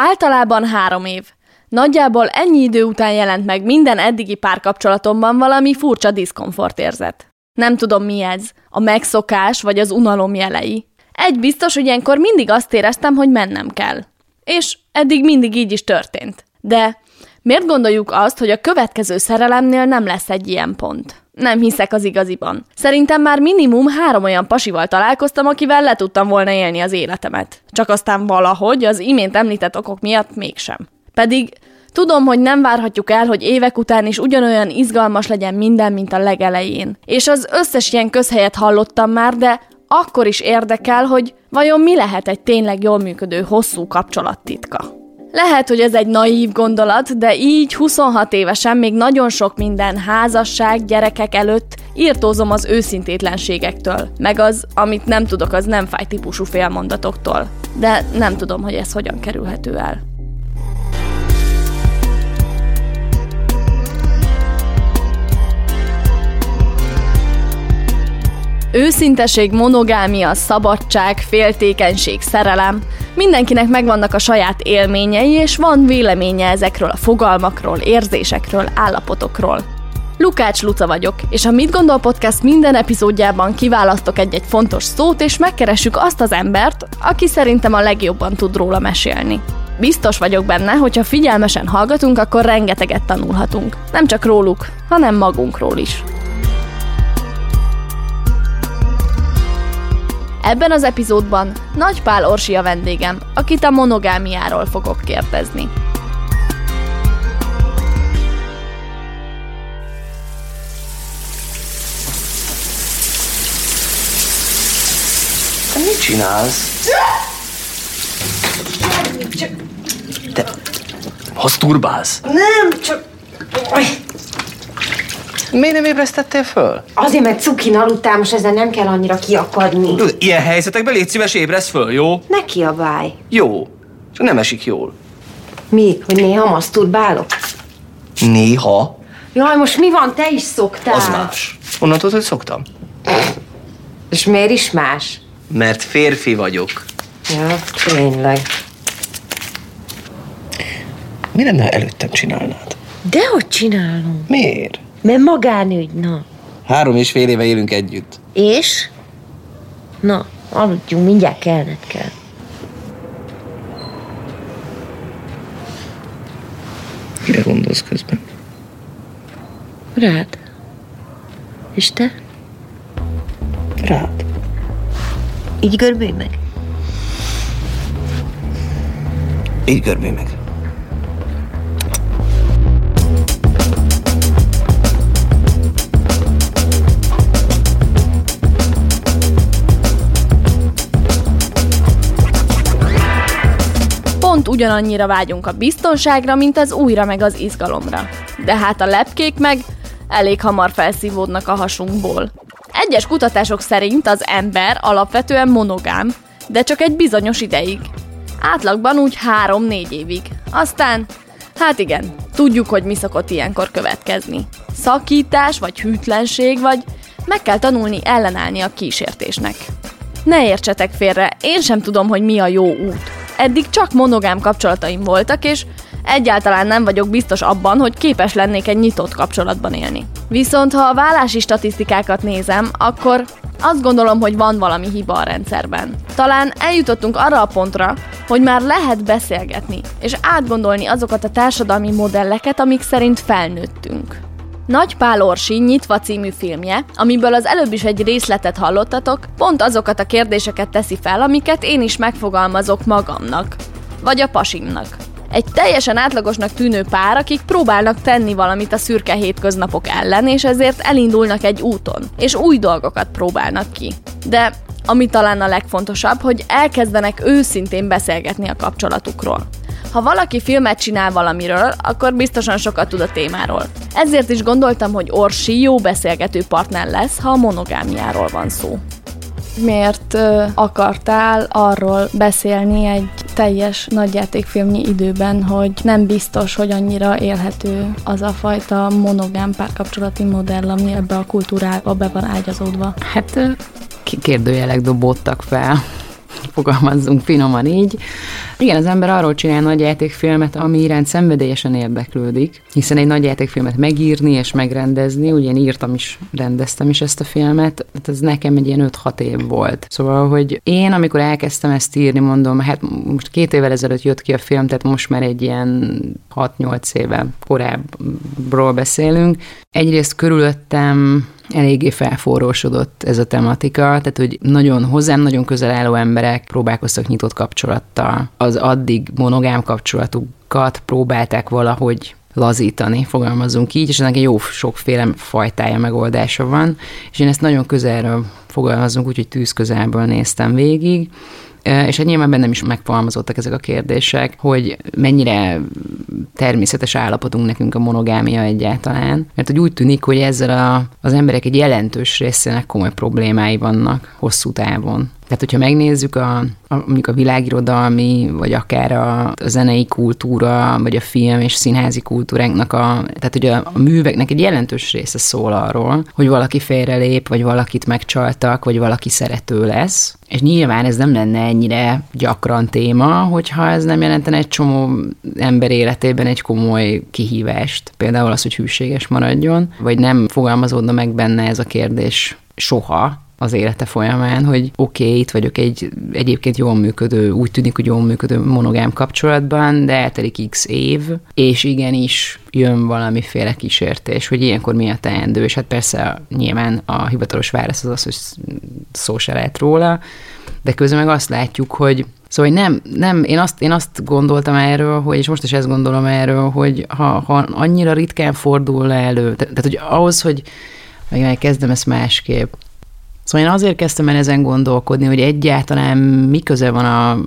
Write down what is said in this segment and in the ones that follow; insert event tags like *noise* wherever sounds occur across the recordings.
Általában három év. Nagyjából ennyi idő után jelent meg minden eddigi párkapcsolatomban valami furcsa diszkomfortérzet. Nem tudom mi ez, a megszokás vagy az unalom jelei. Egy biztos, hogy ilyenkor mindig azt éreztem, hogy mennem kell. És eddig mindig így is történt. De miért gondoljuk azt, hogy a következő szerelemnél nem lesz egy ilyen pont? Nem hiszek az igaziban. Szerintem már minimum három olyan pasival találkoztam, akivel le tudtam volna élni az életemet. Csak aztán valahogy az imént említett okok miatt mégsem. Pedig tudom, hogy nem várhatjuk el, hogy évek után is ugyanolyan izgalmas legyen minden, mint a legelején. És az összes ilyen közhelyet hallottam már, de akkor is érdekel, hogy vajon mi lehet egy tényleg jól működő hosszú kapcsolat titka. Lehet, hogy ez egy naív gondolat, de így 26 évesen még nagyon sok minden házasság, gyerekek előtt írtózom az őszintétlenségektől, meg az, amit nem tudok, az nem fáj típusú félmondatoktól. De nem tudom, hogy ez hogyan kerülhető el. Őszinteség, monogámia, szabadság, féltékenység, szerelem. Mindenkinek megvannak a saját élményei, és van véleménye ezekről a fogalmakról, érzésekről, állapotokról. Lukács Luca vagyok, és a Mit Gondol Podcast minden epizódjában kiválasztok egy-egy fontos szót, és megkeressük azt az embert, aki szerintem a legjobban tud róla mesélni. Biztos vagyok benne, hogy ha figyelmesen hallgatunk, akkor rengeteget tanulhatunk. Nem csak róluk, hanem magunkról is. Ebben az epizódban Nagy Pál Orsi a vendégem, akit a monogámiáról fogok kérdezni. Te mit csinálsz? Te haszturbálsz? Nem, csak... Miért nem ébresztettél föl? Azért, mert cukin aludtál, most ezzel nem kell annyira kiakadni. Tudod, ilyen helyzetekben légy szíves, ébresz föl, jó? Ne kiabálj. Jó. Csak nem esik jól. Mi? Hogy néha maszturbálok? Néha. Jaj, most mi van? Te is szoktál. Az más. Honnan tudod, hogy szoktam? És miért is más? Mert férfi vagyok. Ja, tényleg. Mi lenne, ha előttem csinálnád? Dehogy csinálom? Miért? Mert magánügy, na. Három és fél éve élünk együtt. És? Na, aludjunk, mindjárt kelned kell. Mire gondolsz közben? Rád. És te? Rád. Így görbülj meg. Így görbülj meg. Pont ugyanannyira vágyunk a biztonságra, mint az újra meg az izgalomra. De hát a lepkék meg elég hamar felszívódnak a hasunkból. Egyes kutatások szerint az ember alapvetően monogám, de csak egy bizonyos ideig. Átlagban úgy 3-4 évig. Aztán, hát igen, tudjuk, hogy mi szokott ilyenkor következni. Szakítás, vagy hűtlenség, vagy meg kell tanulni ellenállni a kísértésnek. Ne értsetek félre, én sem tudom, hogy mi a jó út. Eddig csak monogám kapcsolataim voltak, és egyáltalán nem vagyok biztos abban, hogy képes lennék egy nyitott kapcsolatban élni. Viszont ha a vállási statisztikákat nézem, akkor azt gondolom, hogy van valami hiba a rendszerben. Talán eljutottunk arra a pontra, hogy már lehet beszélgetni, és átgondolni azokat a társadalmi modelleket, amik szerint felnőttünk. Nagy Pál Orsi Nyitva című filmje, amiből az előbb is egy részletet hallottatok, pont azokat a kérdéseket teszi fel, amiket én is megfogalmazok magamnak. Vagy a pasimnak. Egy teljesen átlagosnak tűnő pár, akik próbálnak tenni valamit a szürke hétköznapok ellen, és ezért elindulnak egy úton, és új dolgokat próbálnak ki. De ami talán a legfontosabb, hogy elkezdenek őszintén beszélgetni a kapcsolatukról. Ha valaki filmet csinál valamiről, akkor biztosan sokat tud a témáról. Ezért is gondoltam, hogy Orsi jó beszélgető partner lesz, ha a monogámiáról van szó. Miért ö, akartál arról beszélni egy teljes nagyjátékfilmnyi időben, hogy nem biztos, hogy annyira élhető az a fajta monogám párkapcsolati modell, ami ebbe a kultúrába be van ágyazódva? Hát kérdőjelek dobódtak fel, fogalmazzunk finoman így. Igen, az ember arról csinál nagy játékfilmet, ami iránt szenvedélyesen érdeklődik, hiszen egy nagy játékfilmet megírni és megrendezni, ugye én írtam is, rendeztem is ezt a filmet, hát ez nekem egy ilyen 5-6 év volt. Szóval, hogy én, amikor elkezdtem ezt írni, mondom, hát most két évvel ezelőtt jött ki a film, tehát most már egy ilyen 6-8 éve korábbról beszélünk. Egyrészt körülöttem eléggé felforrósodott ez a tematika, tehát hogy nagyon hozzám nagyon közel álló emberek próbálkoztak nyitott kapcsolattal. Az addig monogám kapcsolatukat próbálták valahogy lazítani, fogalmazunk így, és ennek egy jó sokféle fajtája megoldása van, és én ezt nagyon közelről fogalmazunk, úgyhogy tűz közelből néztem végig, és hát nyilván bennem is megfogalmazottak ezek a kérdések, hogy mennyire természetes állapotunk nekünk a monogámia egyáltalán, mert hogy úgy tűnik, hogy ezzel a, az emberek egy jelentős részének komoly problémái vannak hosszú távon. Tehát, hogyha megnézzük a, a, mondjuk a világirodalmi, vagy akár a, a zenei kultúra, vagy a film és színházi kultúránknak a, tehát hogy a, a műveknek egy jelentős része szól arról, hogy valaki félrelép, vagy valakit megcsaltak, vagy valaki szerető lesz. És nyilván ez nem lenne ennyire gyakran téma, hogyha ez nem jelentene egy csomó ember életében egy komoly kihívást. Például az, hogy hűséges maradjon, vagy nem fogalmazódna meg benne ez a kérdés soha, az élete folyamán, hogy oké, okay, itt vagyok egy egyébként jól működő, úgy tűnik, hogy jól működő monogám kapcsolatban, de eltelik x év, és igenis jön valamiféle kísértés, hogy ilyenkor mi a teendő, és hát persze nyilván a hivatalos válasz az az, hogy szó se lehet róla, de közben meg azt látjuk, hogy Szóval nem, nem én, azt, én azt gondoltam erről, hogy, és most is ezt gondolom erről, hogy ha, ha annyira ritkán fordul elő, tehát, tehát hogy ahhoz, hogy meg kezdem ezt másképp, Szóval én azért kezdtem el ezen gondolkodni, hogy egyáltalán mi köze van a,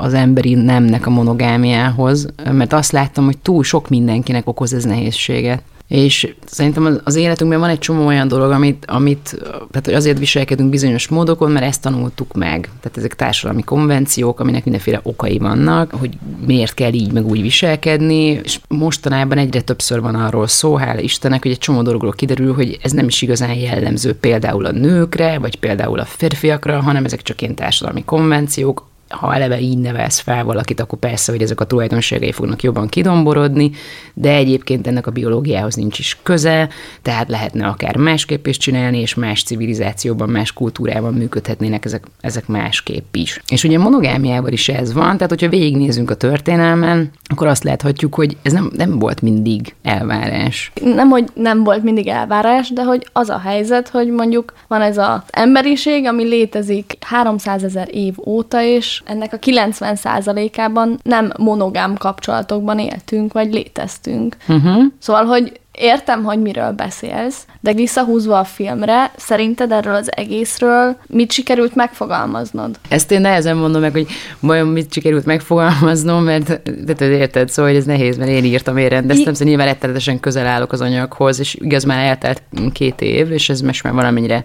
az emberi nemnek a monogámiához, mert azt láttam, hogy túl sok mindenkinek okoz ez nehézséget. És szerintem az életünkben van egy csomó olyan dolog, amit, amit tehát hogy azért viselkedünk bizonyos módokon, mert ezt tanultuk meg. Tehát ezek társadalmi konvenciók, aminek mindenféle okai vannak, hogy miért kell így meg úgy viselkedni, és mostanában egyre többször van arról szó, hála Istennek, hogy egy csomó dologról kiderül, hogy ez nem is igazán jellemző például a nőkre, vagy például a férfiakra, hanem ezek csak ilyen társadalmi konvenciók, ha eleve így nevelsz fel valakit, akkor persze, hogy ezek a tulajdonságai fognak jobban kidomborodni, de egyébként ennek a biológiához nincs is köze, tehát lehetne akár másképp is csinálni, és más civilizációban, más kultúrában működhetnének ezek, ezek másképp is. És ugye monogámiával is ez van, tehát hogyha végignézünk a történelmen, akkor azt láthatjuk, hogy ez nem, nem volt mindig elvárás. Nem, hogy nem volt mindig elvárás, de hogy az a helyzet, hogy mondjuk van ez az emberiség, ami létezik 300 ezer év óta, és ennek a 90%-ában nem monogám kapcsolatokban éltünk, vagy léteztünk. Uh-huh. Szóval, hogy értem, hogy miről beszélsz, de visszahúzva a filmre, szerinted erről az egészről mit sikerült megfogalmaznod? Ezt én nehezen mondom meg, hogy vajon mit sikerült megfogalmaznom, mert de érted, szóval hogy ez nehéz, mert én írtam, én rendeztem, szóval nyilván rettenetesen közel állok az anyaghoz, és igaz már eltelt két év, és ez most már valamennyire,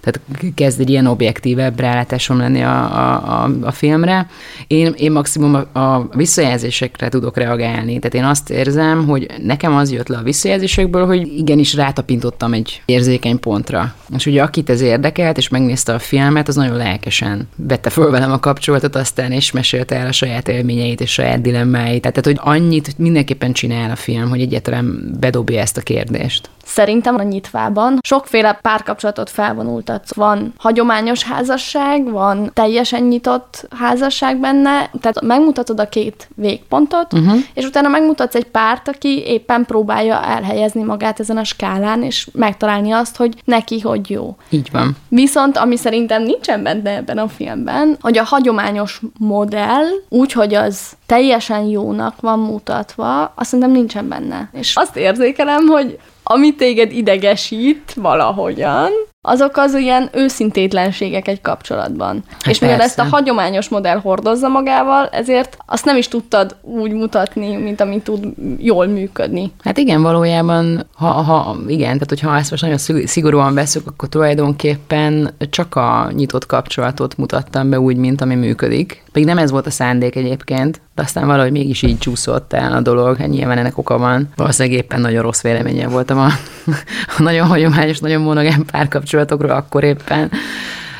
tehát kezd egy ilyen objektívebb rálátásom lenni a, a, a, a filmre. Én, én maximum a, a visszajelzésekre tudok reagálni, tehát én azt érzem, hogy nekem az jött le a visszajelzés, kérdésekből, hogy igenis rátapintottam egy érzékeny pontra. És ugye akit ez érdekelt, és megnézte a filmet, az nagyon lelkesen vette föl velem a kapcsolatot, aztán és mesélte el a saját élményeit és saját dilemmáit. Tehát, hogy annyit mindenképpen csinál a film, hogy egyáltalán bedobja ezt a kérdést. Szerintem a nyitvában sokféle párkapcsolatot felvonultat. Van hagyományos házasság, van teljesen nyitott házasság benne, tehát megmutatod a két végpontot, uh-huh. és utána megmutatsz egy párt, aki éppen próbálja elhelyezni magát ezen a skálán, és megtalálni azt, hogy neki hogy jó. Így van. Viszont, ami szerintem nincsen benne ebben a filmben, hogy a hagyományos modell, úgy, hogy az teljesen jónak van mutatva, azt szerintem nincsen benne. És azt érzékelem, hogy ami téged idegesít valahogyan, azok az ilyen őszintétlenségek egy kapcsolatban. Hát és mivel ezt a hagyományos modell hordozza magával, ezért azt nem is tudtad úgy mutatni, mint amit tud jól működni. Hát igen, valójában, ha, ha igen, tehát hogyha ezt most nagyon szigorúan veszük, akkor tulajdonképpen csak a nyitott kapcsolatot mutattam be úgy, mint ami működik. Pedig nem ez volt a szándék egyébként, de aztán valahogy mégis így csúszott el a dolog, hát nyilván ennek oka van. Valószínűleg éppen nagyon rossz véleménye voltam a, *laughs* a nagyon hagyományos, nagyon monogám párkapcsolatokról akkor éppen.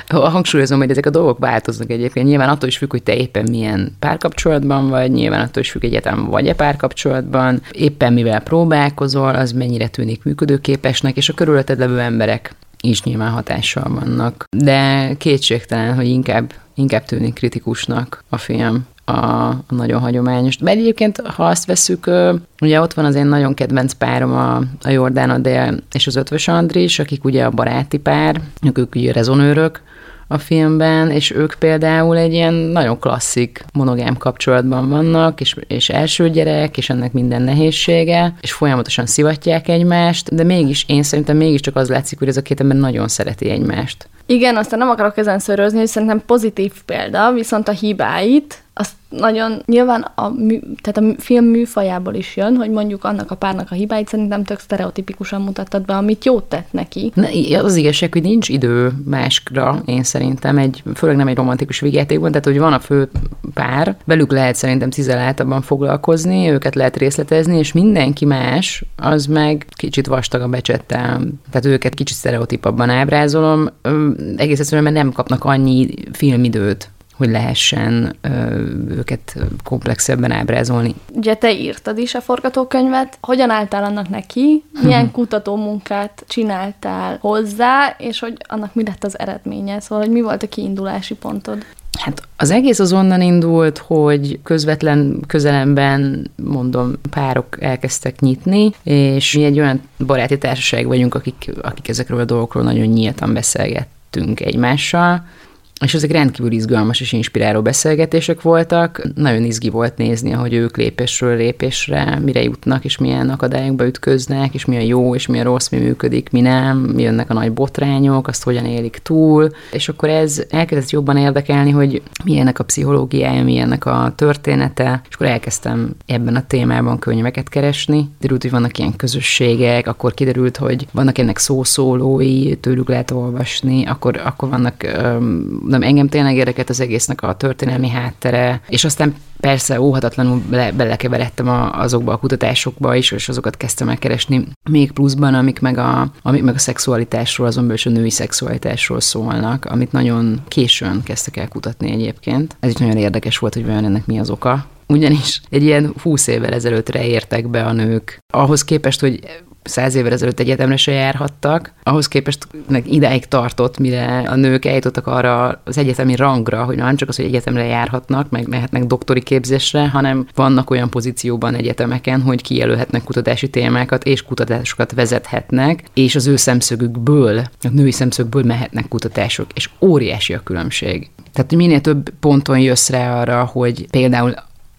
Hangsúlyozom, hogy ezek a dolgok változnak egyébként. Nyilván attól is függ, hogy te éppen milyen párkapcsolatban vagy, nyilván attól is függ, egyetem vagy-e párkapcsolatban, éppen mivel próbálkozol, az mennyire tűnik működőképesnek, és a körülötted levő emberek is nyilván hatással vannak. De kétségtelen, hogy inkább, inkább tűnik kritikusnak a film a, a nagyon hagyományos. De egyébként, ha azt veszük, ugye ott van az én nagyon kedvenc párom, a, a Jordán Adél és az Ötvös Andris, akik ugye a baráti pár, ők, ők ugye rezonőrök, a filmben, és ők például egy ilyen nagyon klasszik monogám kapcsolatban vannak, és, és első gyerek, és ennek minden nehézsége, és folyamatosan szivatják egymást, de mégis, én szerintem mégiscsak az látszik, hogy ez a két ember nagyon szereti egymást. Igen, aztán nem akarok ezen szörözni, hogy szerintem pozitív példa, viszont a hibáit azt nagyon nyilván a, mű, tehát a film műfajából is jön, hogy mondjuk annak a párnak a hibáit szerintem tök sztereotipikusan mutattad be, amit jót tett neki. Na, az igazság, hogy nincs idő máskra, én szerintem, egy, főleg nem egy romantikus végjátékban, tehát hogy van a fő pár, velük lehet szerintem cizeláltabban foglalkozni, őket lehet részletezni, és mindenki más, az meg kicsit vastag a becsettel. Tehát őket kicsit sztereotipabban ábrázolom, egész egyszerűen, mert nem kapnak annyi filmidőt hogy lehessen ö, őket komplexebben ábrázolni. Ugye te írtad is a forgatókönyvet, hogyan álltál annak neki, milyen *laughs* mhm. kutató munkát csináltál hozzá, és hogy annak mi lett az eredménye, szóval hogy mi volt a kiindulási pontod? Hát az egész az onnan indult, hogy közvetlen közelemben, mondom, párok elkezdtek nyitni, és mi egy olyan baráti társaság vagyunk, akik, akik ezekről a dolgokról nagyon nyíltan beszélgettünk egymással, és ezek rendkívül izgalmas és inspiráló beszélgetések voltak. Nagyon izgi volt nézni, ahogy ők lépésről lépésre mire jutnak, és milyen akadályokba ütköznek, és mi a jó, és mi a rossz, mi működik, mi nem, mi jönnek a nagy botrányok, azt hogyan élik túl. És akkor ez elkezdett jobban érdekelni, hogy milyennek a pszichológiája, milyennek a története, és akkor elkezdtem ebben a témában könyveket keresni. Derült, hogy vannak ilyen közösségek, akkor kiderült, hogy vannak ennek szószólói, tőlük lehet olvasni, akkor, akkor vannak nem, engem tényleg érdekelt az egésznek a történelmi háttere, és aztán persze óhatatlanul bele, belekeveredtem a, azokba a kutatásokba is, és azokat kezdtem el keresni még pluszban, amik meg a, amik meg a szexualitásról, azon belül a női szexualitásról szólnak, amit nagyon későn kezdtek el kutatni egyébként. Ez is nagyon érdekes volt, hogy vajon ennek mi az oka ugyanis egy ilyen húsz évvel ezelőttre értek be a nők. Ahhoz képest, hogy száz évvel ezelőtt egyetemre se járhattak, ahhoz képest idáig tartott, mire a nők eljutottak arra az egyetemi rangra, hogy nem csak az, hogy egyetemre járhatnak, meg mehetnek doktori képzésre, hanem vannak olyan pozícióban egyetemeken, hogy kijelölhetnek kutatási témákat, és kutatásokat vezethetnek, és az ő szemszögükből, a női szemszögből mehetnek kutatások, és óriási a különbség. Tehát minél több ponton jössz rá arra, hogy például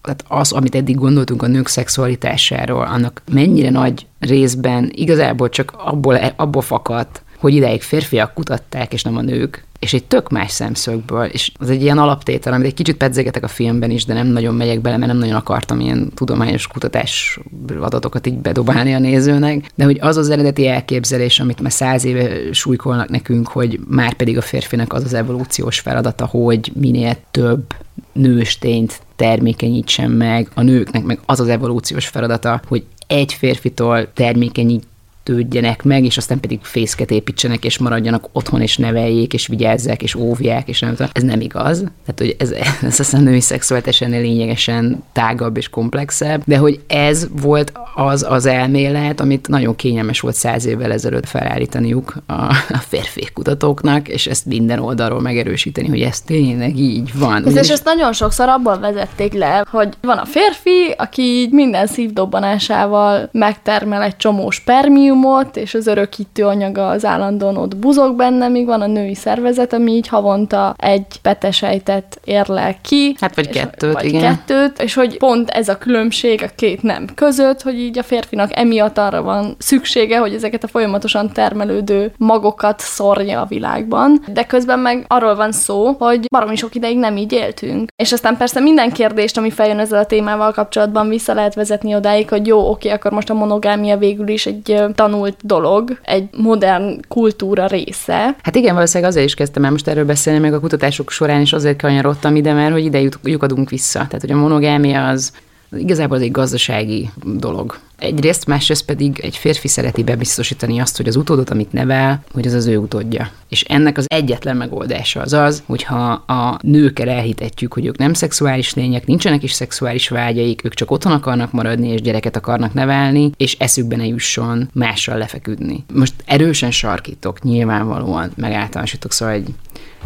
tehát az, amit eddig gondoltunk a nők szexualitásáról, annak mennyire nagy részben igazából csak abból, abból fakadt, hogy ideig férfiak kutatták, és nem a nők, és egy tök más szemszögből, és az egy ilyen alaptétel, amit egy kicsit pedzegetek a filmben is, de nem nagyon megyek bele, mert nem nagyon akartam ilyen tudományos kutatás adatokat így bedobálni a nézőnek, de hogy az az eredeti elképzelés, amit már száz éve súlykolnak nekünk, hogy már pedig a férfinek az az evolúciós feladata, hogy minél több nőstényt termékenyítsen meg, a nőknek meg az az evolúciós feladata, hogy egy férfitól termékenyít tődjenek meg, és aztán pedig fészket építsenek, és maradjanak otthon, és neveljék, és vigyázzák, és óvják, és nem tudom. Ez nem igaz. Tehát, hogy ez, *laughs* ez aztán női szexualitás ennél lényegesen tágabb és komplexebb, de hogy ez volt az az elmélet, amit nagyon kényelmes volt száz évvel ezelőtt felállítaniuk a, a férfi kutatóknak, és ezt minden oldalról megerősíteni, hogy ez tényleg így van. Ez és ezt nagyon sokszor abból vezették le, hogy van a férfi, aki így minden szívdobbanásával megtermel egy csomó spermium, kalciumot, és az örökítő anyaga az állandóan ott buzog benne, míg van a női szervezet, ami így havonta egy petesejtet érlel ki. Hát vagy kettőt, vagy igen. kettőt, és hogy pont ez a különbség a két nem között, hogy így a férfinak emiatt arra van szüksége, hogy ezeket a folyamatosan termelődő magokat szórja a világban, de közben meg arról van szó, hogy baromi sok ideig nem így éltünk. És aztán persze minden kérdést, ami feljön ezzel a témával kapcsolatban, vissza lehet vezetni odáig, hogy jó, oké, akkor most a monogámia végül is egy tanult dolog, egy modern kultúra része. Hát igen, valószínűleg azért is kezdtem el most erről beszélni, meg a kutatások során is azért kanyarodtam ide, mert hogy ide lyukadunk vissza. Tehát, hogy a monogámia az Igazából ez egy gazdasági dolog. Egyrészt, másrészt pedig egy férfi szereti bebiztosítani azt, hogy az utódot, amit nevel, hogy az az ő utódja. És ennek az egyetlen megoldása az az, hogyha a nőkkel elhitetjük, hogy ők nem szexuális lények, nincsenek is szexuális vágyaik, ők csak otthon akarnak maradni, és gyereket akarnak nevelni, és eszükbe ne jusson mással lefeküdni. Most erősen sarkítok, nyilvánvalóan, meg általánosítok, szóval egy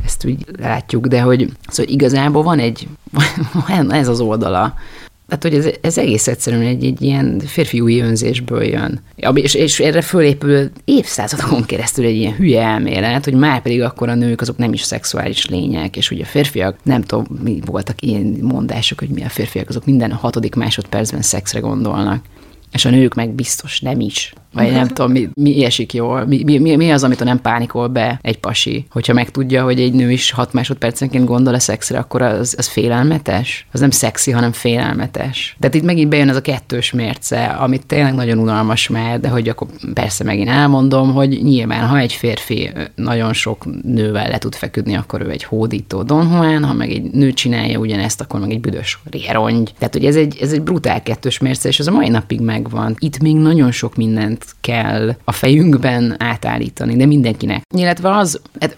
ezt úgy látjuk, de hogy szóval igazából van egy, *laughs* van ez az oldala, tehát, hogy ez, ez egész egyszerűen egy, egy ilyen férfi új önzésből jön. És, és erre fölépül évszázadokon keresztül egy ilyen hülye elmélet, hogy már pedig akkor a nők azok nem is szexuális lények, és ugye a férfiak, nem tudom, mi voltak ilyen mondások, hogy mi a férfiak, azok minden hatodik másodpercben szexre gondolnak és a nők meg biztos nem is. Vagy nem tudom, mi, mi esik jól, mi, mi, mi az, amit a nem pánikol be egy pasi. Hogyha megtudja, hogy egy nő is hat másodpercenként gondol a szexre, akkor az, az félelmetes. Az nem szexi, hanem félelmetes. Tehát itt megint bejön ez a kettős mérce, amit tényleg nagyon unalmas már, de hogy akkor persze megint elmondom, hogy nyilván, ha egy férfi nagyon sok nővel le tud feküdni, akkor ő egy hódító Don Juan, ha meg egy nő csinálja ugyanezt, akkor meg egy büdös rérongy. Tehát, hogy ez egy, ez egy brutál kettős mérce, és ez a mai napig megvan. Itt még nagyon sok mindent kell a fejünkben átállítani, de mindenkinek. Illetve az, hát,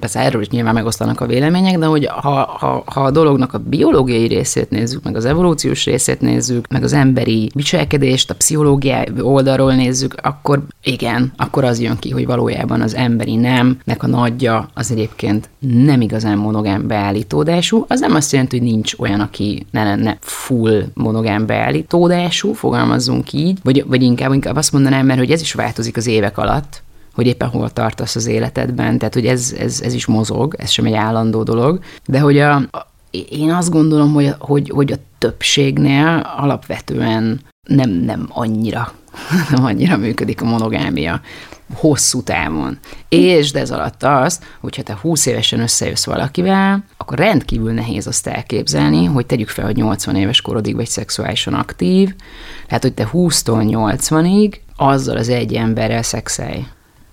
persze erről is nyilván megosztanak a vélemények, de hogy ha, ha, ha a dolognak a biológiai részét nézzük, meg az evolúciós részét nézzük, meg az emberi viselkedést, a pszichológiai oldalról nézzük, akkor igen, akkor az jön ki, hogy valójában az emberi nemnek a nagyja az egyébként nem igazán monogám beállítódású. Az nem azt jelenti, hogy nincs olyan, aki ne lenne full monogám beállítódású, fogalmazzunk így, vagy, vagy inkább, inkább azt mondanám, mert hogy ez is változik az évek alatt, hogy éppen hol tartasz az életedben, tehát hogy ez, ez, ez is mozog, ez sem egy állandó dolog, de hogy a, a én azt gondolom, hogy, hogy, hogy a többségnél alapvetően nem, nem annyira, *laughs* nem annyira működik a monogámia hosszú távon. És de ez alatt az, hogyha te 20 évesen összejössz valakivel, akkor rendkívül nehéz azt elképzelni, hogy tegyük fel, hogy 80 éves korodig vagy szexuálisan aktív, tehát hogy te 20-tól 80-ig azzal az egy emberrel szexelj.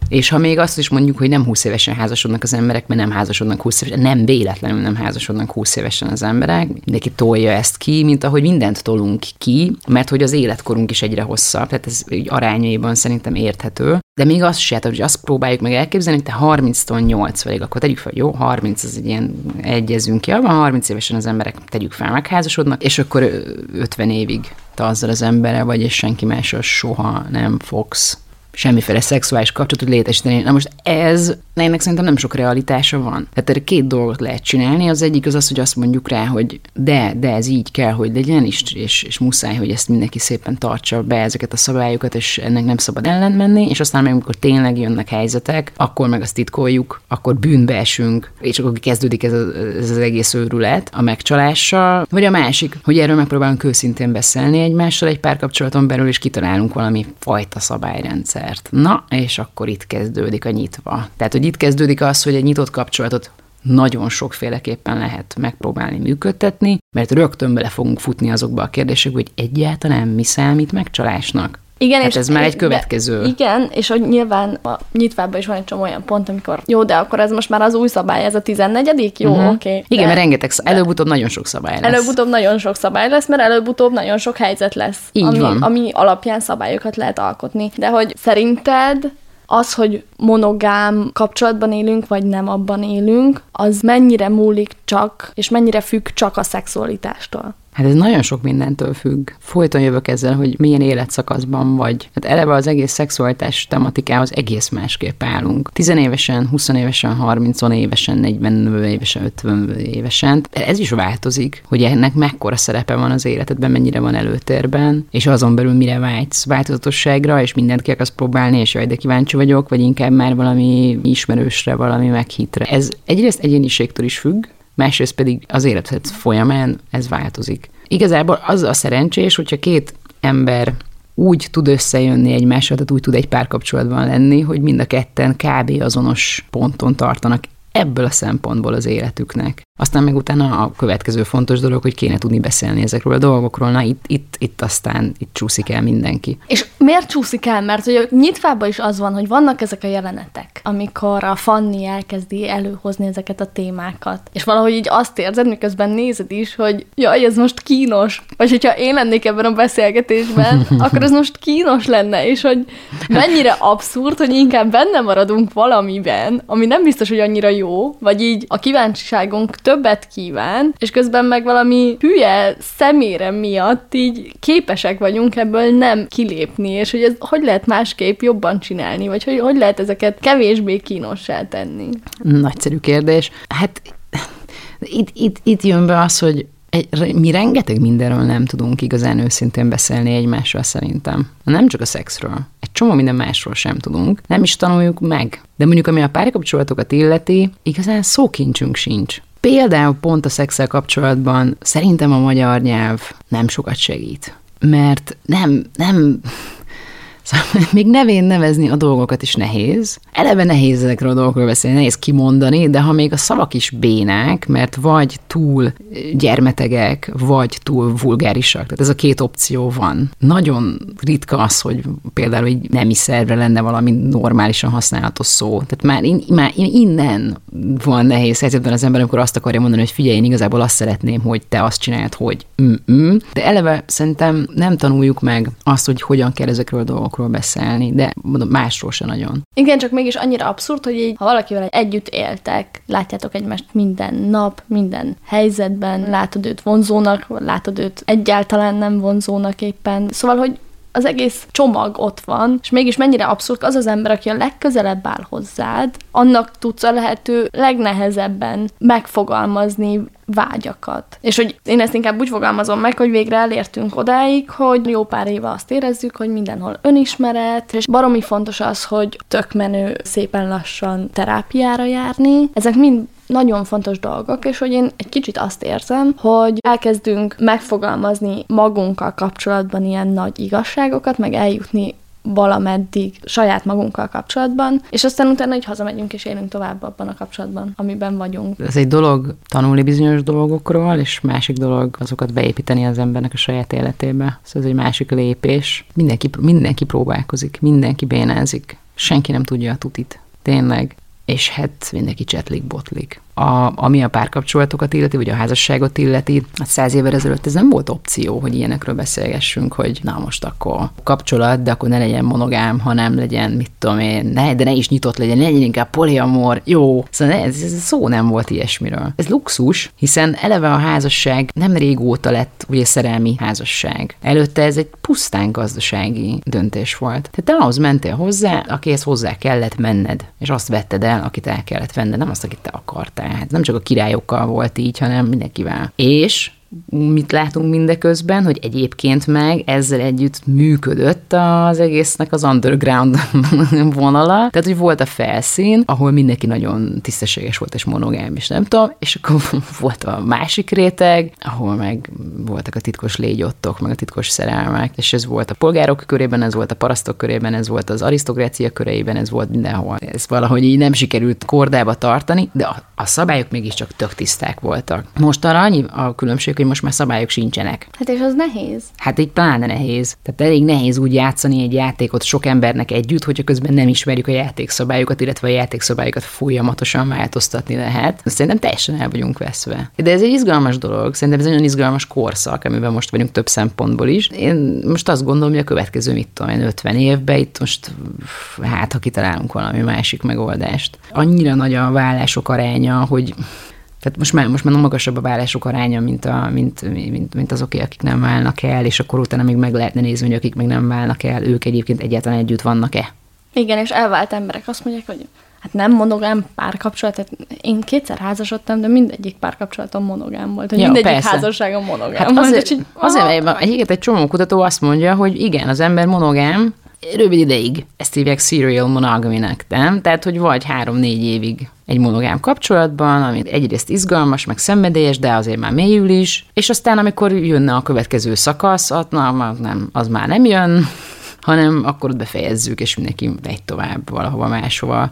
És ha még azt is mondjuk, hogy nem 20 évesen házasodnak az emberek, mert nem házasodnak 20 évesen, nem véletlenül nem házasodnak 20 évesen az emberek, mindenki tolja ezt ki, mint ahogy mindent tolunk ki, mert hogy az életkorunk is egyre hosszabb, tehát ez arányaiban szerintem érthető. De még azt se, hogy azt próbáljuk meg elképzelni, hogy te 30-tól 80-ig, akkor tegyük fel, jó, 30 az egy ilyen, egyezünk ki, abban 30 évesen az emberek tegyük fel, megházasodnak, és akkor 50 évig te azzal az embere vagy, és senki mással soha nem fogsz semmiféle szexuális kapcsolatot létesíteni. Na most ez, ennek szerintem nem sok realitása van. Tehát erre két dolgot lehet csinálni. Az egyik az az, hogy azt mondjuk rá, hogy de, de ez így kell, hogy legyen, és, és, és muszáj, hogy ezt mindenki szépen tartsa be ezeket a szabályokat, és ennek nem szabad ellent menni, és aztán meg amikor tényleg jönnek helyzetek, akkor meg azt titkoljuk, akkor bűnbe esünk, és akkor kezdődik ez, a, ez az egész őrület a megcsalással. Vagy a másik, hogy erről megpróbálunk őszintén beszélni egymással egy párkapcsolaton belül, és kitalálunk valami fajta szabályrendszer rendszert. Na, és akkor itt kezdődik a nyitva. Tehát, hogy itt kezdődik az, hogy egy nyitott kapcsolatot nagyon sokféleképpen lehet megpróbálni működtetni, mert rögtön bele fogunk futni azokba a kérdésekbe, hogy egyáltalán mi számít megcsalásnak. Igen, hát és ez már egy következő. De, igen, és hogy nyilván a nyitvában is van egy csomó olyan pont, amikor jó, de akkor ez most már az új szabály, ez a 14 Jó, uh-huh. oké. Okay, igen, mert rengeteg, előbb-utóbb nagyon sok szabály lesz. Előbb-utóbb nagyon sok szabály lesz, mert előbb-utóbb nagyon sok helyzet lesz, Így ami, van. ami alapján szabályokat lehet alkotni. De hogy szerinted az, hogy monogám kapcsolatban élünk, vagy nem abban élünk, az mennyire múlik csak, és mennyire függ csak a szexualitástól? Hát ez nagyon sok mindentől függ. Folyton jövök ezzel, hogy milyen életszakaszban vagy. Hát eleve az egész szexualitás tematikához egész másképp állunk. Tizenévesen, 20 évesen, 30 évesen, 40 évesen, 50 évesen. Ez is változik, hogy ennek mekkora szerepe van az életedben, mennyire van előtérben, és azon belül mire vágysz változatosságra, és mindent ki akarsz próbálni, és jaj, de kíváncsi vagyok, vagy inkább már valami ismerősre, valami meghitre. Ez egyrészt egyéniségtől is függ, másrészt pedig az életed folyamán ez változik. Igazából az a szerencsés, hogyha két ember úgy tud összejönni egymással, tehát úgy tud egy párkapcsolatban lenni, hogy mind a ketten kb. azonos ponton tartanak ebből a szempontból az életüknek. Aztán meg utána a következő fontos dolog, hogy kéne tudni beszélni ezekről a dolgokról. Na itt, itt, itt aztán itt csúszik el mindenki. És miért csúszik el? Mert hogy nyitvában is az van, hogy vannak ezek a jelenetek, amikor a Fanni elkezdi előhozni ezeket a témákat. És valahogy így azt érzed, miközben nézed is, hogy jaj, ez most kínos. Vagy hogyha én lennék ebben a beszélgetésben, *laughs* akkor ez most kínos lenne, és hogy mennyire abszurd, hogy inkább benne maradunk valamiben, ami nem biztos, hogy annyira jó, vagy így a kíváncsiságunk többet kíván, és közben meg valami hülye szemére miatt így képesek vagyunk ebből nem kilépni, és hogy ez hogy lehet másképp jobban csinálni, vagy hogy, hogy lehet ezeket kevésbé kínossá tenni. Nagyszerű kérdés. Hát itt, itt, itt jön be az, hogy egy, mi rengeteg mindenről nem tudunk igazán őszintén beszélni egymással szerintem. Nem csak a szexről. Egy csomó minden másról sem tudunk. Nem is tanuljuk meg. De mondjuk, ami a párkapcsolatokat illeti, igazán szókincsünk sincs. Például pont a szexel kapcsolatban szerintem a magyar nyelv nem sokat segít. Mert nem, nem, Szóval még nevén nevezni a dolgokat is nehéz. Eleve nehéz ezekről a dolgokról beszélni, nehéz kimondani, de ha még a szavak is bénák, mert vagy túl gyermetegek, vagy túl vulgárisak. Tehát ez a két opció van. Nagyon ritka az, hogy például egy nemi szervre lenne valami normálisan használatos szó. Tehát már, in, már innen van nehéz helyzetben az ember, amikor azt akarja mondani, hogy figyelj, én igazából azt szeretném, hogy te azt csináld, hogy mm-mm. De eleve szerintem nem tanuljuk meg azt, hogy hogyan kell ezekről a dolgokról dolgokról beszélni, de mondom, másról se nagyon. Igen, csak mégis annyira abszurd, hogy így, ha valakivel együtt éltek, látjátok egymást minden nap, minden helyzetben, látod őt vonzónak, látod őt egyáltalán nem vonzónak éppen. Szóval, hogy az egész csomag ott van, és mégis mennyire abszurd az az ember, aki a legközelebb áll hozzád, annak tudsz a lehető legnehezebben megfogalmazni vágyakat. És hogy én ezt inkább úgy fogalmazom meg, hogy végre elértünk odáig, hogy jó pár éve azt érezzük, hogy mindenhol önismeret, és baromi fontos az, hogy tök menő szépen lassan terápiára járni. Ezek mind nagyon fontos dolgok, és hogy én egy kicsit azt érzem, hogy elkezdünk megfogalmazni magunkkal kapcsolatban ilyen nagy igazságokat, meg eljutni valameddig saját magunkkal kapcsolatban, és aztán utána, hogy hazamegyünk és élünk tovább abban a kapcsolatban, amiben vagyunk. Ez egy dolog tanulni bizonyos dolgokról, és másik dolog azokat beépíteni az embernek a saját életébe. Szóval ez egy másik lépés. Mindenki, mindenki próbálkozik, mindenki bénázik. Senki nem tudja a tutit. Tényleg. És hát mindenki csetlik, botlik a, ami a párkapcsolatokat illeti, vagy a házasságot illeti, hát száz évvel ezelőtt ez nem volt opció, hogy ilyenekről beszélgessünk, hogy na most akkor kapcsolat, de akkor ne legyen monogám, hanem legyen, mit tudom én, ne, de ne is nyitott legyen, legyen inkább poliamor, jó. Szóval ez, ez szó nem volt ilyesmiről. Ez luxus, hiszen eleve a házasság nem régóta lett ugye szerelmi házasság. Előtte ez egy pusztán gazdasági döntés volt. Tehát te ahhoz mentél hozzá, akihez hozzá kellett menned, és azt vetted el, akit el kellett venned, nem azt, akit te akartál tehát nem csak a királyokkal volt így, hanem mindenkivel. És mit látunk mindeközben, hogy egyébként meg ezzel együtt működött az egésznek az underground *laughs* vonala. Tehát, hogy volt a felszín, ahol mindenki nagyon tisztességes volt és monogám, és nem tudom, és akkor *laughs* volt a másik réteg, ahol meg voltak a titkos légyottok, meg a titkos szerelmek, és ez volt a polgárok körében, ez volt a parasztok körében, ez volt az arisztokrácia köreiben, ez volt mindenhol. Ez valahogy így nem sikerült kordába tartani, de a, szabályok mégiscsak tök tiszták voltak. Most arra annyi a különbség, hogy most már szabályok sincsenek. Hát és az nehéz. Hát így pláne nehéz. Tehát elég nehéz úgy játszani egy játékot sok embernek együtt, hogyha közben nem ismerjük a játékszabályokat, illetve a játékszabályokat folyamatosan változtatni lehet. Szerintem teljesen el vagyunk veszve. De ez egy izgalmas dolog, szerintem ez egy nagyon izgalmas korszak, amiben most vagyunk több szempontból is. Én most azt gondolom, hogy a következő, mit tudom én, 50 évben itt most hát, ha kitalálunk valami másik megoldást. Annyira nagy a vállások aránya, hogy tehát most már, most már magasabb a vállások aránya, mint, a, mint, mint, mint azok, akik nem válnak el, és akkor utána még meg lehetne nézni, hogy akik még nem válnak el, ők egyébként egyáltalán együtt vannak-e. Igen, és elvált emberek azt mondják, hogy hát nem monogám párkapcsolat, tehát én kétszer házasodtam, de mindegyik párkapcsolatom monogám volt, ja, mindegyik persze. házasságom monogám hát volt. Azért, így, azért, azért egy csomó kutató azt mondja, hogy igen, az ember monogám, rövid ideig. Ezt hívják serial monogaminek, nem? Tehát, hogy vagy három-négy évig egy monogám kapcsolatban, ami egyrészt izgalmas, meg szenvedélyes, de azért már mélyül is, és aztán, amikor jönne a következő szakasz, az, na, nem, az már nem jön, *laughs* hanem akkor befejezzük, és mindenki megy tovább valahova máshova.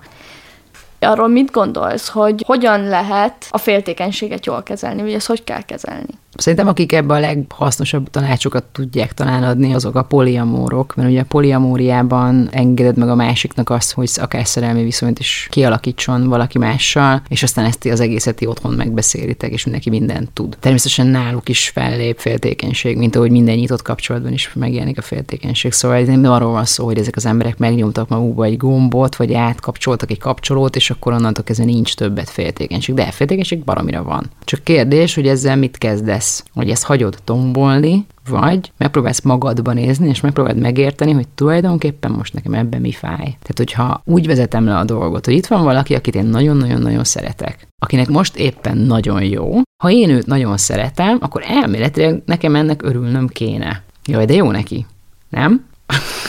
Arról mit gondolsz, hogy hogyan lehet a féltékenységet jól kezelni, vagy ezt hogy kell kezelni? Szerintem akik ebben a leghasznosabb tanácsokat tudják talán adni, azok a poliamórok, mert ugye a poliamóriában engeded meg a másiknak azt, hogy akár szerelmi viszonyt is kialakítson valaki mással, és aztán ezt az egészet otthon megbeszélitek, és mindenki mindent tud. Természetesen náluk is fellép féltékenység, mint ahogy minden nyitott kapcsolatban is megjelenik a féltékenység. Szóval ez nem arról van szó, hogy ezek az emberek megnyomtak magukba egy gombot, vagy átkapcsoltak egy kapcsolót, és akkor onnantól kezdve nincs többet féltékenység. De féltékenység baromira van. Csak kérdés, hogy ezzel mit kezdesz lesz, hogy ezt hagyod tombolni, vagy megpróbálsz magadba nézni, és megpróbáld megérteni, hogy tulajdonképpen most nekem ebben mi fáj. Tehát, hogyha úgy vezetem le a dolgot, hogy itt van valaki, akit én nagyon-nagyon-nagyon szeretek, akinek most éppen nagyon jó, ha én őt nagyon szeretem, akkor elméletileg nekem ennek örülnöm kéne. Jaj, de jó neki. Nem? *laughs*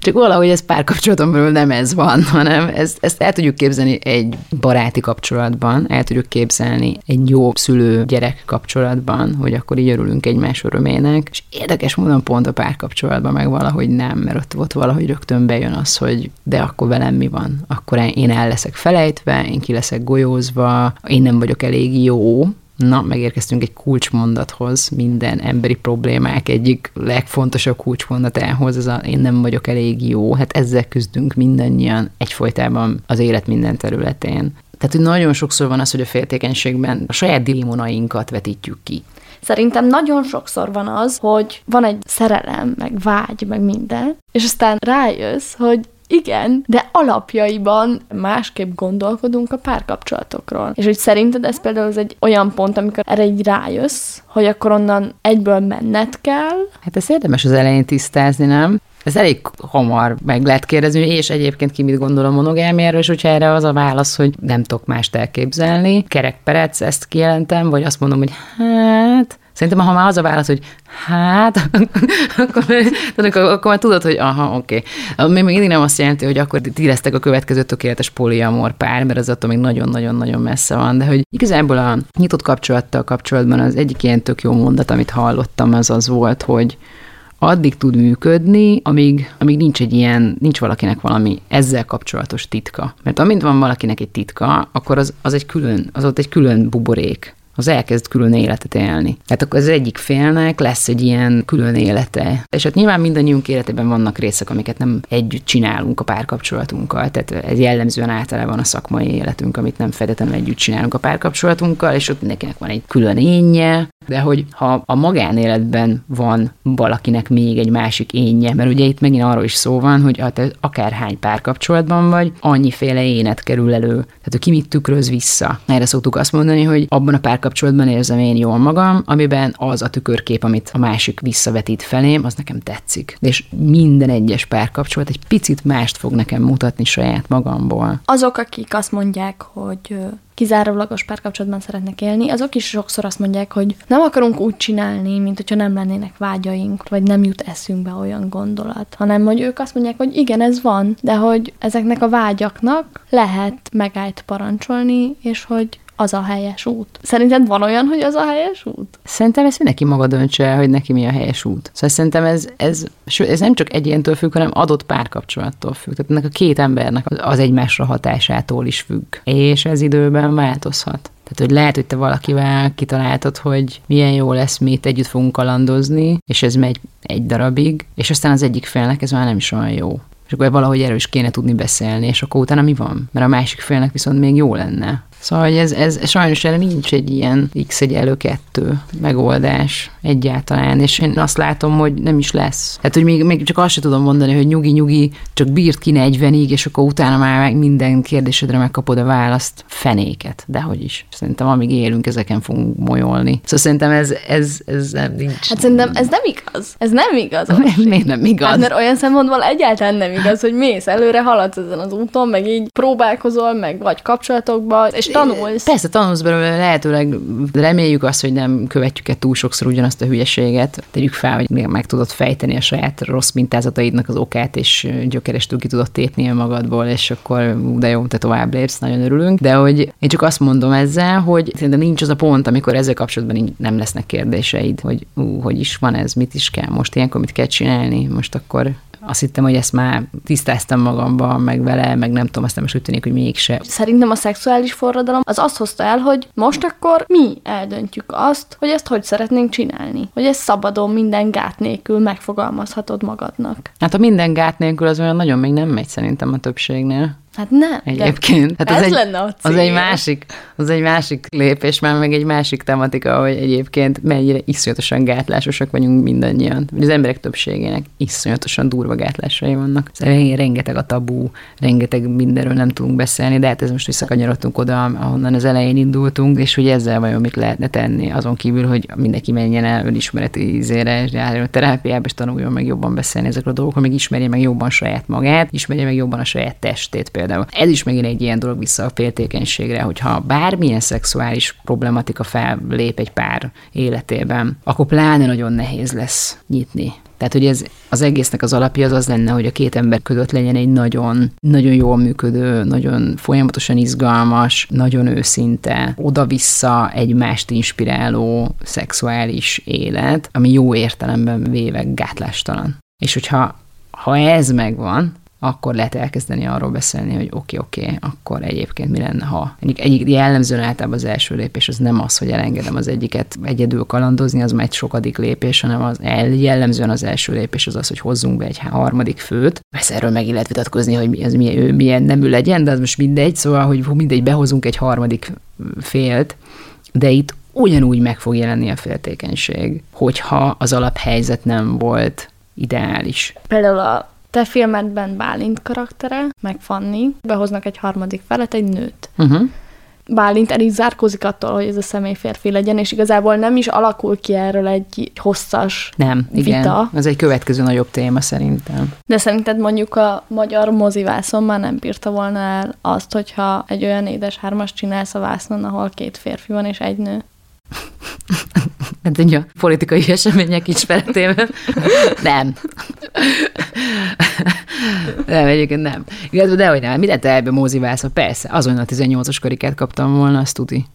Csak valahogy ez párkapcsolaton belül nem ez van, *laughs* hanem ezt, ezt el tudjuk képzelni egy baráti kapcsolatban, el tudjuk képzelni egy jó szülő-gyerek kapcsolatban, hogy akkor így örülünk egymás örömének, és érdekes módon pont a párkapcsolatban meg valahogy nem, mert ott, ott valahogy rögtön bejön az, hogy de akkor velem mi van? Akkor én el leszek felejtve, én ki leszek golyózva, én nem vagyok elég jó, Na, megérkeztünk egy kulcsmondathoz, minden emberi problémák egyik legfontosabb kulcsmondatához, ez a én nem vagyok elég jó. Hát ezzel küzdünk mindannyian egyfolytában az élet minden területén. Tehát, hogy nagyon sokszor van az, hogy a féltékenységben a saját démonainkat vetítjük ki. Szerintem nagyon sokszor van az, hogy van egy szerelem, meg vágy, meg minden, és aztán rájössz, hogy igen, de alapjaiban másképp gondolkodunk a párkapcsolatokról. És hogy szerinted ez például az egy olyan pont, amikor erre így rájössz, hogy akkor onnan egyből menned kell. Hát ez érdemes az elején tisztázni, nem? Ez elég hamar meg lehet kérdezni, és egyébként ki mit gondol a monogámiáról, és hogyha erre az a válasz, hogy nem tudok mást elképzelni, kerekperec, ezt kijelentem, vagy azt mondom, hogy hát, Szerintem, ha már az a válasz, hogy hát, *laughs* akkor, akkor, akkor már tudod, hogy aha, oké. Okay. Még mindig nem azt jelenti, hogy akkor ti lesztek a következő tökéletes poliamor pár, mert az attól még nagyon-nagyon-nagyon messze van, de hogy igazából a nyitott kapcsolattal kapcsolatban az egyik ilyen tök jó mondat, amit hallottam, az az volt, hogy addig tud működni, amíg, amíg nincs egy ilyen, nincs valakinek valami ezzel kapcsolatos titka. Mert amint van valakinek egy titka, akkor az, az egy külön, az ott egy külön buborék az elkezd külön életet élni. Tehát akkor az egyik félnek lesz egy ilyen külön élete. És hát nyilván mindannyiunk életében vannak részek, amiket nem együtt csinálunk a párkapcsolatunkkal. Tehát ez jellemzően általában a szakmai életünk, amit nem fedetlenül együtt csinálunk a párkapcsolatunkkal, és ott nekinek van egy külön énje, de hogy ha a magánéletben van valakinek még egy másik énje, mert ugye itt megint arról is szó van, hogy te akárhány párkapcsolatban vagy, annyiféle énet kerül elő. Tehát, hogy ki mit tükröz vissza. Erre szoktuk azt mondani, hogy abban a párkapcsolatban érzem én jól magam, amiben az a tükörkép, amit a másik visszavetít felém, az nekem tetszik. És minden egyes párkapcsolat egy picit mást fog nekem mutatni saját magamból. Azok, akik azt mondják, hogy kizárólagos párkapcsolatban szeretnek élni, azok is sokszor azt mondják, hogy nem akarunk úgy csinálni, mint hogyha nem lennének vágyaink, vagy nem jut eszünkbe olyan gondolat, hanem hogy ők azt mondják, hogy igen, ez van, de hogy ezeknek a vágyaknak lehet megállt parancsolni, és hogy az a helyes út. Szerinted van olyan, hogy az a helyes út? Szerintem ezt mindenki maga döntse el, hogy neki mi a helyes út. Szóval szerintem ez, ez, ez nem csak egyéntől függ, hanem adott párkapcsolattól függ. Tehát ennek a két embernek az egymásra hatásától is függ. És ez időben változhat. Tehát, hogy lehet, hogy te valakivel kitaláltad, hogy milyen jó lesz, mi itt együtt fogunk kalandozni, és ez megy egy darabig, és aztán az egyik félnek ez már nem is olyan jó. És akkor valahogy erről is kéne tudni beszélni, és akkor utána mi van? Mert a másik félnek viszont még jó lenne. Szóval hogy ez, ez sajnos erre nincs egy ilyen x elő kettő megoldás egyáltalán, és én azt látom, hogy nem is lesz. Hát, hogy még, még csak azt sem tudom mondani, hogy nyugi-nyugi, csak bírt ki 40-ig, és akkor utána már meg minden kérdésedre megkapod a választ fenéket. De hogy is. Szerintem amíg élünk, ezeken fogunk molyolni. Szóval szerintem ez, ez, ez nem nincs. Hát szerintem ez nem igaz. Ez nem igaz. Miért nem igaz? Hát, mert olyan szempontból egyáltalán nem igaz, hogy mész előre, haladsz ezen az úton, meg így próbálkozol, meg vagy kapcsolatokba, és tanulsz. Persze, tanulsz belőle, lehetőleg reméljük azt, hogy nem követjük el túl sokszor ugyanazt a hülyeséget. Tegyük fel, hogy meg tudod fejteni a saját rossz mintázataidnak az okát, és gyökerestül ki tudod tépni magadból, és akkor de jó, te tovább lépsz, nagyon örülünk. De hogy én csak azt mondom ezzel, hogy szerintem nincs az a pont, amikor ezzel kapcsolatban nem lesznek kérdéseid, hogy ú, hogy is van ez, mit is kell most, ilyenkor mit kell csinálni, most akkor azt hittem, hogy ezt már tisztáztam magamban, meg vele, meg nem tudom, aztán most úgy tűnik, hogy mégse. Szerintem a szexuális forradalom az azt hozta el, hogy most akkor mi eldöntjük azt, hogy ezt hogy szeretnénk csinálni. Hogy ezt szabadon minden gát nélkül megfogalmazhatod magadnak. Hát a minden gát nélkül az olyan nagyon még nem megy szerintem a többségnél. Hát nem. Egyébként. Hát ez egy, lenne a az cél. egy másik, az egy másik lépés, már meg egy másik tematika, hogy egyébként mennyire iszonyatosan gátlásosak vagyunk mindannyian. Az emberek többségének iszonyatosan durva gátlásai vannak. Szóval rengeteg a tabú, rengeteg mindenről nem tudunk beszélni, de hát ez most visszakanyarodtunk oda, ahonnan az elején indultunk, és hogy ezzel vajon mit lehetne tenni, azon kívül, hogy mindenki menjen el önismereti ízére, és járjon terápiába, és tanuljon meg jobban beszélni ezekről a dolgokról, meg ismerje meg jobban saját magát, ismerje meg jobban a saját testét például. Ez is megint egy ilyen dolog vissza a féltékenységre, hogyha bármilyen szexuális problematika fellép egy pár életében, akkor pláne nagyon nehéz lesz nyitni. Tehát, hogy ez az egésznek az alapja az az lenne, hogy a két ember között legyen egy nagyon, nagyon jól működő, nagyon folyamatosan izgalmas, nagyon őszinte, oda-vissza egymást inspiráló szexuális élet, ami jó értelemben véve gátlástalan. És hogyha ha ez megvan, akkor lehet elkezdeni arról beszélni, hogy oké, okay, oké, okay, akkor egyébként mi lenne, ha. Egyik, egyik jellemzően általában az első lépés az nem az, hogy elengedem az egyiket egyedül kalandozni, az már egy sokadik lépés, hanem az el, jellemzően az első lépés az az, hogy hozzunk be egy harmadik főt. Persze erről meg lehet vitatkozni, hogy ez milyen, ő milyen nemű legyen, de az most mindegy, szóval, hogy mindegy, behozunk egy harmadik félt, de itt ugyanúgy meg fog jelenni a féltékenység, hogyha az alaphelyzet nem volt ideális. Például a te filmedben Bálint karaktere, meg Fanni, behoznak egy harmadik felet, egy nőt. Uh-huh. Bálint el is zárkózik attól, hogy ez a személy férfi legyen, és igazából nem is alakul ki erről egy hosszas Nem, igen. Vita. Ez egy következő nagyobb téma szerintem. De szerinted mondjuk a magyar mozivászon már nem bírta volna el azt, hogyha egy olyan édes hármas csinálsz a vásznon, ahol két férfi van és egy nő? *laughs* Hát a politikai események ismeretében. nem. Nem, egyébként nem. Illetve dehogy nem. Mindent ebbe mózivászva. Persze, azonnal 18-as karikát kaptam volna, azt tuti.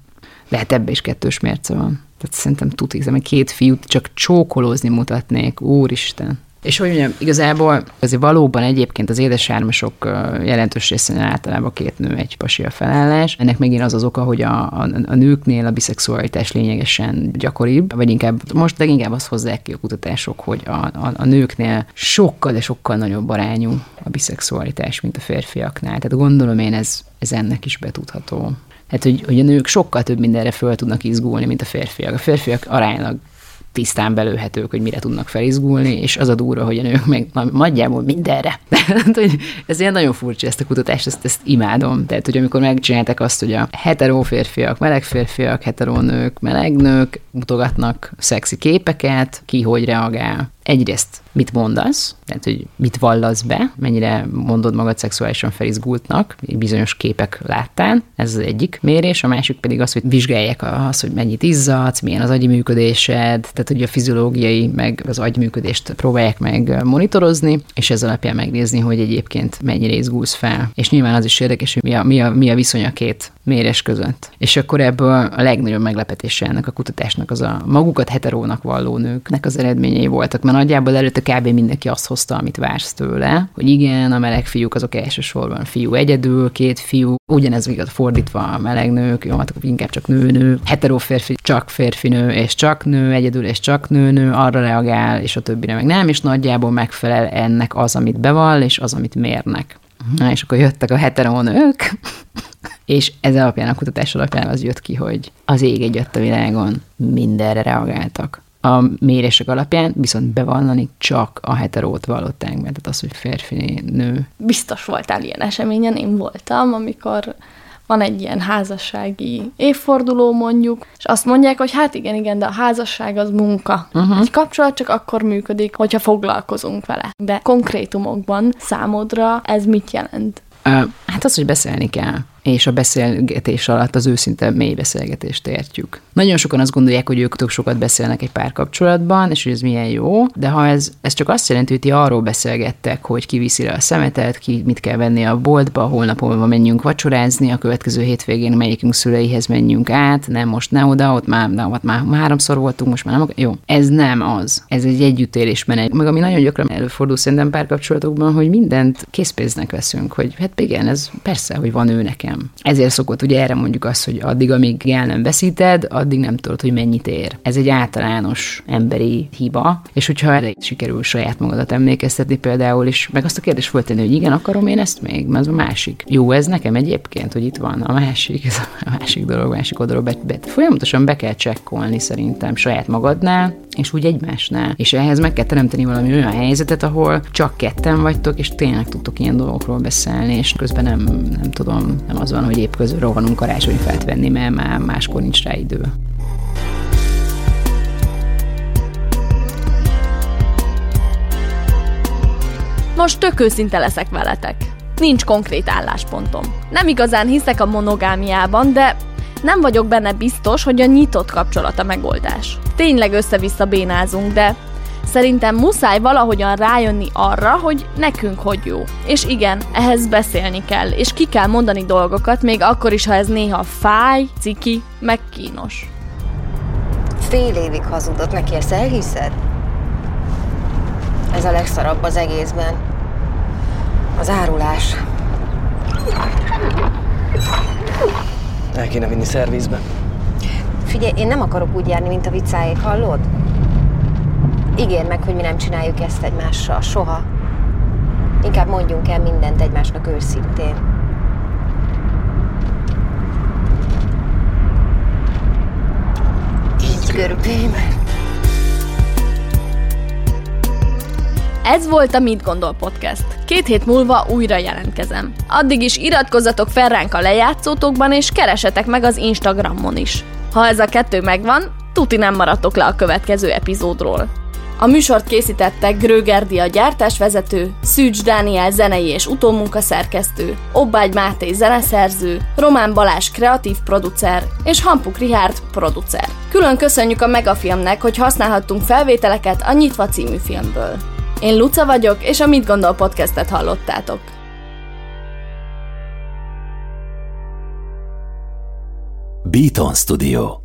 De hát ebbe is kettős mérce van. Tehát szerintem tuti, mert két fiút csak csókolózni mutatnék. Úristen. És hogy mondjam, igazából azért valóban egyébként az édesármasok jelentős részén általában két nő, egy pasi a felállás. Ennek megint az az oka, hogy a, a, a nőknél a biszexualitás lényegesen gyakoribb, vagy inkább most leginkább azt hozzák ki a kutatások, hogy a, a, a nőknél sokkal, de sokkal nagyobb arányú a biszexualitás, mint a férfiaknál. Tehát gondolom én ez, ez ennek is betudható. Hát, hogy, hogy a nők sokkal több mindenre föl tudnak izgulni, mint a férfiak. A férfiak aránylag tisztán belőhetők, hogy mire tudnak felizgulni, és az a durva, hogy a nők meg na, nagyjából mindenre. *laughs* Tehát, hogy ez ilyen nagyon furcsa ezt a kutatást, ezt, ezt imádom. Tehát, hogy amikor megcsinálták azt, hogy a hetero férfiak, meleg férfiak, hetero nők, meleg nők mutogatnak szexi képeket, ki hogy reagál. Egyrészt mit mondasz, tehát hogy mit vallasz be, mennyire mondod magad szexuálisan felizgultnak, bizonyos képek láttán, ez az egyik mérés, a másik pedig az, hogy vizsgálják azt, hogy mennyit izzadsz, milyen az agyi működésed, tehát hogy a fiziológiai meg az agyműködést próbálják meg monitorozni, és ez alapján megnézni, hogy egyébként mennyire izgulsz fel. És nyilván az is érdekes, hogy mi a, mi a, mi a viszony a két mérés között. És akkor ebből a legnagyobb meglepetése ennek a kutatásnak az a magukat heterónak valló nőknek az eredményei voltak, mert nagyjából előtte kb. mindenki azt hozta, amit vársz tőle, hogy igen, a meleg fiúk azok elsősorban fiú egyedül, két fiú, ugyanez igaz fordítva a meleg nők, jó, hát inkább csak nő-nő, hetero férfi, csak férfi nő, és csak nő egyedül, és csak nő-nő, arra reagál, és a többire meg nem, és nagyjából megfelel ennek az, amit bevall, és az, amit mérnek. Na, és akkor jöttek a hetero nők, *laughs* és ez alapján, a kutatás alapján az jött ki, hogy az ég egyet a világon mindenre reagáltak a mérések alapján, viszont bevallani csak a heterót vallották be, tehát az, hogy férfi, nő. Biztos voltál ilyen eseményen, én voltam, amikor van egy ilyen házassági évforduló mondjuk, és azt mondják, hogy hát igen, igen, de a házasság az munka. Uh-huh. Egy kapcsolat csak akkor működik, hogyha foglalkozunk vele. De konkrétumokban számodra ez mit jelent? Uh, hát az, hogy beszélni kell. És a beszélgetés alatt az őszinte mély beszélgetést értjük. Nagyon sokan azt gondolják, hogy ők tök sokat beszélnek egy párkapcsolatban, és hogy ez milyen jó, de ha ez, ez csak azt jelenti, hogy ti arról beszélgettek, hogy ki viszi le a szemetet, ki mit kell venni a boltba, holnap holva menjünk vacsorázni, a következő hétvégén melyikünk szüleihez menjünk át, nem most ne oda, ott már, na, ott már háromszor voltunk, most már nem. Jó, ez nem az. Ez egy együttélés menet. Meg ami nagyon gyakran előfordul szerintem párkapcsolatokban, hogy mindent készpénznek veszünk, hogy hát igen, ez persze, hogy van ő nekem. Ezért szokott ugye erre mondjuk az, hogy addig, amíg el nem veszíted, addig nem tudod, hogy mennyit ér. Ez egy általános emberi hiba, és hogyha erre sikerül saját magadat emlékeztetni például, és meg azt a kérdést föltenni, hogy igen, akarom én ezt még, mert ez a másik. Jó, ez nekem egyébként, hogy itt van a másik, ez a másik dolog, másik oldalról be, be, folyamatosan be kell csekkolni szerintem saját magadnál, és úgy egymásnál. És ehhez meg kell teremteni valami olyan helyzetet, ahol csak ketten vagytok, és tényleg tudtok ilyen dolgokról beszélni, és közben nem, nem tudom, nem az van, hogy épp közül rohanunk karácsonyfát venni, mert már máskor nincs rá idő. Most tök őszinte leszek veletek. Nincs konkrét álláspontom. Nem igazán hiszek a monogámiában, de nem vagyok benne biztos, hogy a nyitott kapcsolat a megoldás. Tényleg össze-vissza bénázunk, de szerintem muszáj valahogyan rájönni arra, hogy nekünk hogy jó. És igen, ehhez beszélni kell, és ki kell mondani dolgokat, még akkor is, ha ez néha fáj, ciki, meg kínos. Fél évig hazudott neki, ezt elhiszed? Ez a legszarabb az egészben. Az árulás. El kéne vinni szervizbe. Figyelj, én nem akarok úgy járni, mint a vicáék, hallod? Ígérd meg, hogy mi nem csináljuk ezt egymással, soha. Inkább mondjunk el mindent egymásnak őszintén. Így görbém. Ez volt a Mit Gondol Podcast. Két hét múlva újra jelentkezem. Addig is iratkozzatok fel ránk a lejátszótokban, és keresetek meg az Instagramon is. Ha ez a kettő megvan, tuti nem maradtok le a következő epizódról. A műsort készítette Grögerdi a gyártásvezető, Szűcs Dániel zenei és utómunka szerkesztő, Obbágy Máté zeneszerző, Román Balázs kreatív producer és Hampuk Rihárd producer. Külön köszönjük a Megafilmnek, hogy használhattunk felvételeket a Nyitva című filmből. Én Luca vagyok, és a Mit Gondol podcastet hallottátok. Beaton Studio